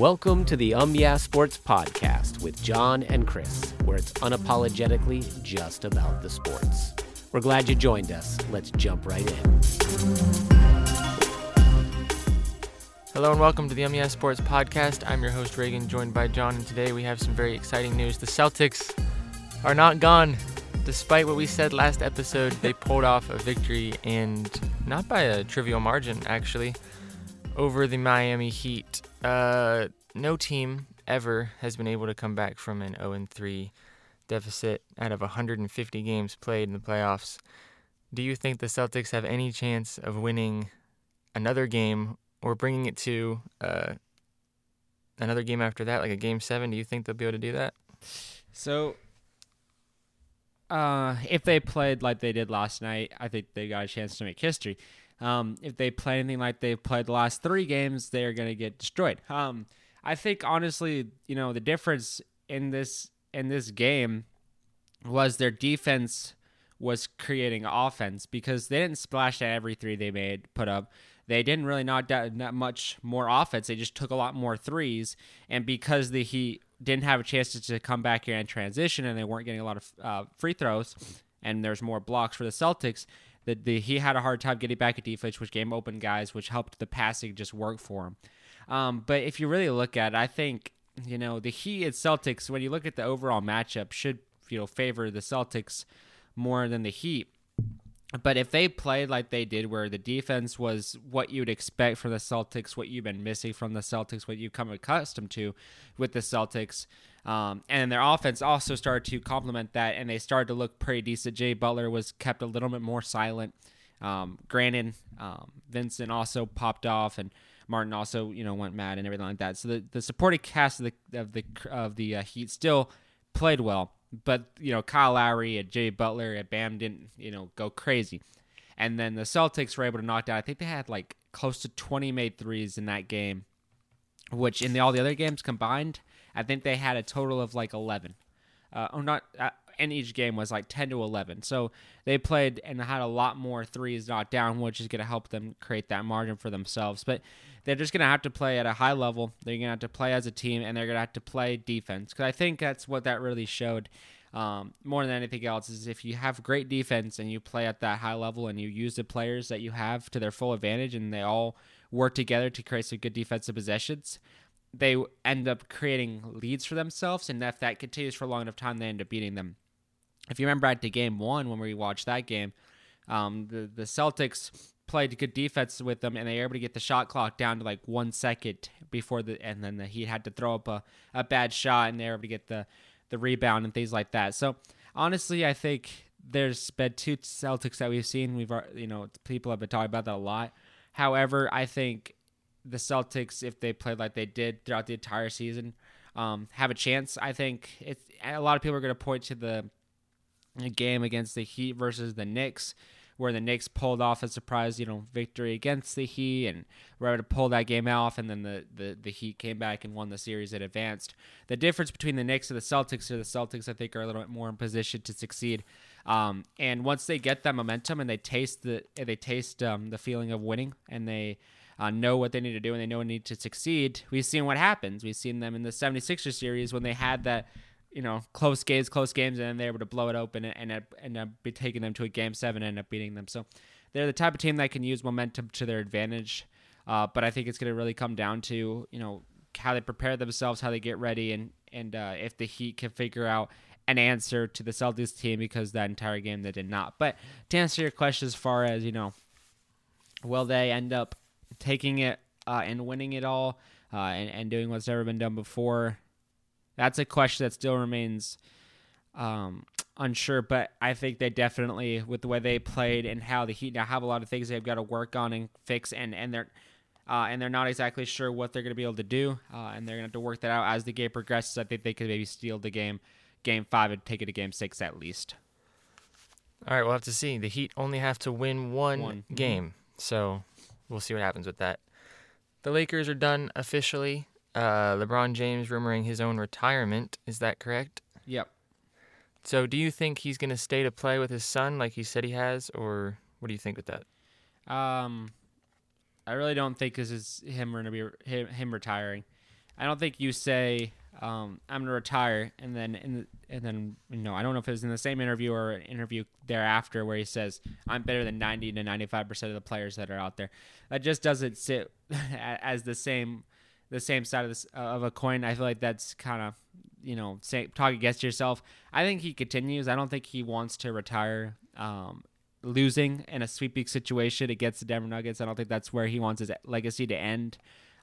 Welcome to the Um Yeah Sports Podcast with John and Chris, where it's unapologetically just about the sports. We're glad you joined us. Let's jump right in. Hello and welcome to the Um Yeah Sports Podcast. I'm your host Reagan, joined by John, and today we have some very exciting news. The Celtics are not gone. Despite what we said last episode, they pulled off a victory, and not by a trivial margin, actually, over the Miami Heat. Uh, no team ever has been able to come back from an 0 3 deficit out of 150 games played in the playoffs. Do you think the Celtics have any chance of winning another game or bringing it to uh, another game after that, like a game seven? Do you think they'll be able to do that? So, uh, if they played like they did last night, I think they got a chance to make history. Um, if they play anything like they've played the last three games, they're going to get destroyed. Um, I think honestly, you know, the difference in this in this game was their defense was creating offense because they didn't splash at every three they made put up. They didn't really knock down that much more offense. They just took a lot more threes, and because the Heat didn't have a chance to, to come back here and transition, and they weren't getting a lot of uh, free throws, and there's more blocks for the Celtics. The he had a hard time getting back at defense, which game open guys, which helped the passing just work for him. Um, but if you really look at it, I think you know the Heat and Celtics. When you look at the overall matchup, should you know favor the Celtics more than the Heat. But if they played like they did, where the defense was what you'd expect from the Celtics, what you've been missing from the Celtics, what you've come accustomed to with the Celtics, um, and their offense also started to complement that, and they started to look pretty decent. Jay Butler was kept a little bit more silent. Um, granted, um, Vincent also popped off, and Martin also, you know, went mad and everything like that. So the, the supporting cast of the of the of the uh, Heat still played well but you know Kyle Lowry and Jay Butler and Bam didn't you know go crazy, and then the Celtics were able to knock down. I think they had like close to 20 made threes in that game, which in the, all the other games combined, I think they had a total of like 11. Uh, or not, uh, each game was like 10 to 11. So they played and had a lot more threes knocked down, which is going to help them create that margin for themselves. But they're just going to have to play at a high level. They're going to have to play as a team, and they're going to have to play defense. Because I think that's what that really showed um, more than anything else is if you have great defense and you play at that high level and you use the players that you have to their full advantage and they all work together to create some good defensive possessions, they end up creating leads for themselves. And if that continues for a long enough time, they end up beating them. If you remember at the game one when we watched that game, um, the the Celtics played good defense with them, and they were able to get the shot clock down to like one second before the, and then the Heat had to throw up a, a bad shot, and they were able to get the the rebound and things like that. So honestly, I think there's been two Celtics that we've seen. We've you know people have been talking about that a lot. However, I think the Celtics, if they played like they did throughout the entire season, um, have a chance. I think it's a lot of people are going to point to the game against the Heat versus the Knicks, where the Knicks pulled off a surprise, you know, victory against the Heat and were able to pull that game off, and then the, the, the Heat came back and won the series and advanced. The difference between the Knicks and the Celtics are the Celtics, I think, are a little bit more in position to succeed. Um, and once they get that momentum and they taste the they taste um, the feeling of winning and they uh, know what they need to do and they know they need to succeed, we've seen what happens. We've seen them in the 76er series when they had that you know, close games, close games, and then they're able to blow it open and end, up be taking them to a game seven and end up beating them. So they're the type of team that can use momentum to their advantage. Uh, but I think it's going to really come down to you know how they prepare themselves, how they get ready, and and uh, if the Heat can figure out an answer to the Celtics team because that entire game they did not. But to answer your question, as far as you know, will they end up taking it uh, and winning it all uh, and, and doing what's never been done before? That's a question that still remains um, unsure, but I think they definitely, with the way they played and how the Heat now have a lot of things they've got to work on and fix, and and they're uh, and they're not exactly sure what they're going to be able to do, uh, and they're going to have to work that out as the game progresses. I think they could maybe steal the game, game five, and take it to game six at least. All right, we'll have to see. The Heat only have to win one, One. game, so we'll see what happens with that. The Lakers are done officially. Uh, LeBron James rumoring his own retirement. Is that correct? Yep. So, do you think he's going to stay to play with his son like he said he has, or what do you think with that? Um, I really don't think this is him going to be him, him retiring. I don't think you say um, I'm gonna retire, and then the, and then you know I don't know if it was in the same interview or an interview thereafter where he says I'm better than 90 to 95 percent of the players that are out there. That just doesn't sit as the same the same side of this of a coin. I feel like that's kind of you know say, talk against yourself. I think he continues. I don't think he wants to retire. Um, losing in a sweeping situation against the Denver Nuggets. I don't think that's where he wants his legacy to end.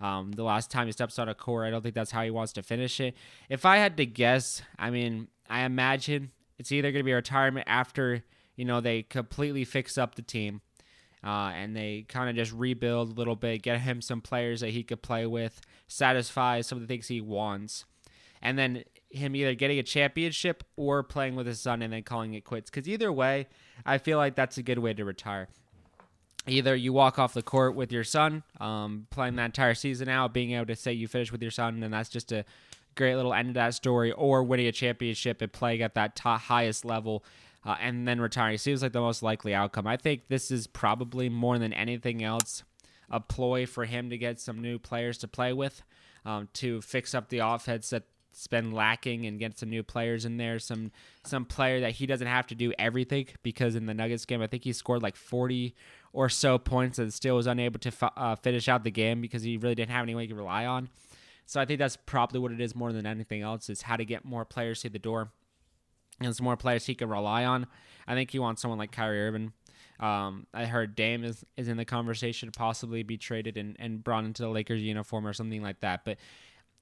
Um, the last time he steps on a court, I don't think that's how he wants to finish it. If I had to guess, I mean, I imagine it's either going to be retirement after you know they completely fix up the team. Uh, and they kind of just rebuild a little bit, get him some players that he could play with, satisfy some of the things he wants, and then him either getting a championship or playing with his son and then calling it quits. Because either way, I feel like that's a good way to retire either you walk off the court with your son, um, playing that entire season out, being able to say you finished with your son, and that's just a great little end of that story, or winning a championship and playing at that top, highest level. Uh, and then retiring seems like the most likely outcome. I think this is probably more than anything else a ploy for him to get some new players to play with, um, to fix up the offense that's been lacking and get some new players in there. Some some player that he doesn't have to do everything because in the Nuggets game, I think he scored like 40 or so points and still was unable to uh, finish out the game because he really didn't have anyone he could rely on. So I think that's probably what it is more than anything else is how to get more players through the door and some more players he can rely on. I think he wants someone like Kyrie Irving. Um, I heard Dame is, is in the conversation to possibly be traded and, and brought into the Lakers uniform or something like that. But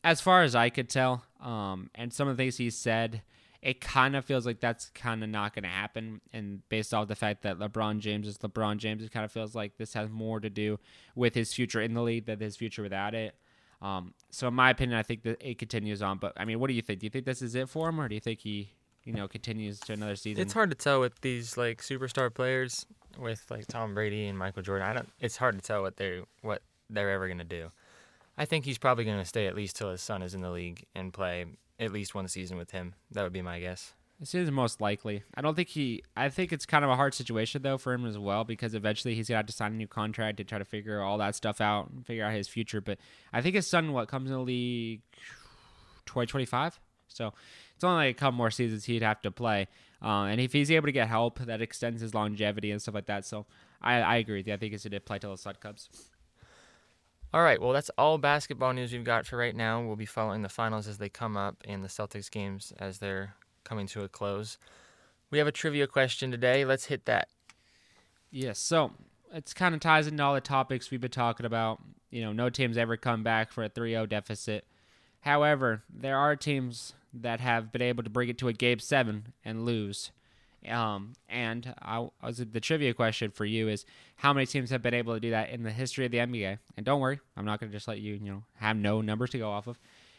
as far as I could tell, um, and some of the things he said, it kind of feels like that's kind of not going to happen. And based off the fact that LeBron James is LeBron James, it kind of feels like this has more to do with his future in the league than his future without it. Um, so in my opinion, I think that it continues on. But I mean, what do you think? Do you think this is it for him, or do you think he, you know, continues to another season? It's hard to tell with these like superstar players, with like Tom Brady and Michael Jordan. I don't. It's hard to tell what they're what they're ever gonna do. I think he's probably gonna stay at least till his son is in the league and play at least one season with him. That would be my guess. This is most likely. I don't think he. I think it's kind of a hard situation though for him as well because eventually he's gonna have to sign a new contract to try to figure all that stuff out and figure out his future. But I think his son what comes in the league, twenty twenty five. So it's only like a couple more seasons he'd have to play. Uh, and if he's able to get help, that extends his longevity and stuff like that. So I, I agree with you. I think it's a play till the Sud Cubs. All right, well, that's all basketball news we've got for right now. We'll be following the finals as they come up and the Celtics games as they're coming to a close. We have a trivia question today. Let's hit that. Yes, so it's kind of ties into all the topics we've been talking about. You know, no team's ever come back for a 3 0 deficit. However, there are teams that have been able to bring it to a game seven and lose. Um, and I, I was the trivia question for you is how many teams have been able to do that in the history of the NBA? And don't worry, I'm not going to just let you, you know, have no numbers to go off of.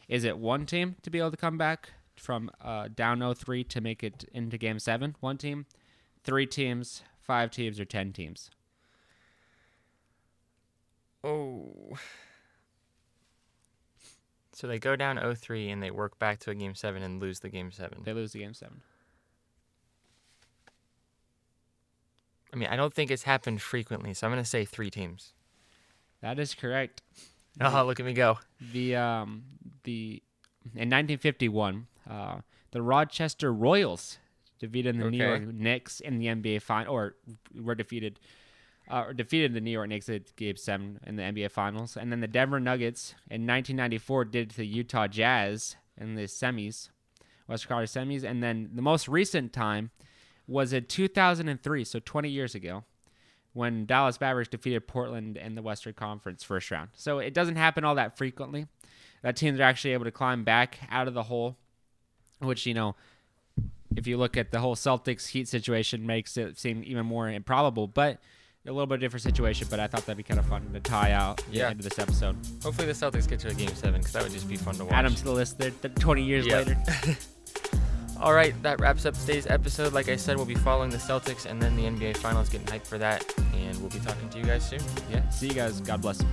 Is it one team to be able to come back from uh, down 0-3 to make it into Game Seven? One team, three teams, five teams, or ten teams? Oh. So they go down 0-3 and they work back to a game seven and lose the game seven. They lose the game seven. I mean, I don't think it's happened frequently, so I'm going to say three teams. That is correct. Oh, look at me go. The um the in 1951, uh, the Rochester Royals defeated the New York Knicks in the NBA final, or were defeated, uh, or defeated the New York Knicks at Game Seven in the NBA Finals, and then the Denver Nuggets in 1994 did to the Utah Jazz in the semis, Western Conference semis, and then the most recent time was in 2003, so 20 years ago, when Dallas Mavericks defeated Portland in the Western Conference first round. So it doesn't happen all that frequently. That teams are actually able to climb back out of the hole, which you know, if you look at the whole Celtics Heat situation, makes it seem even more improbable. But a little bit different situation. But I thought that'd be kind of fun to tie out the Yeah. end of this episode. Hopefully the Celtics get to a game seven because that would just be fun to watch. Add them to the list. There, 20 years later. All right, that wraps up today's episode. Like I said, we'll be following the Celtics and then the NBA Finals, getting hyped for that, and we'll be talking to you guys soon. Yeah. See you guys. God bless.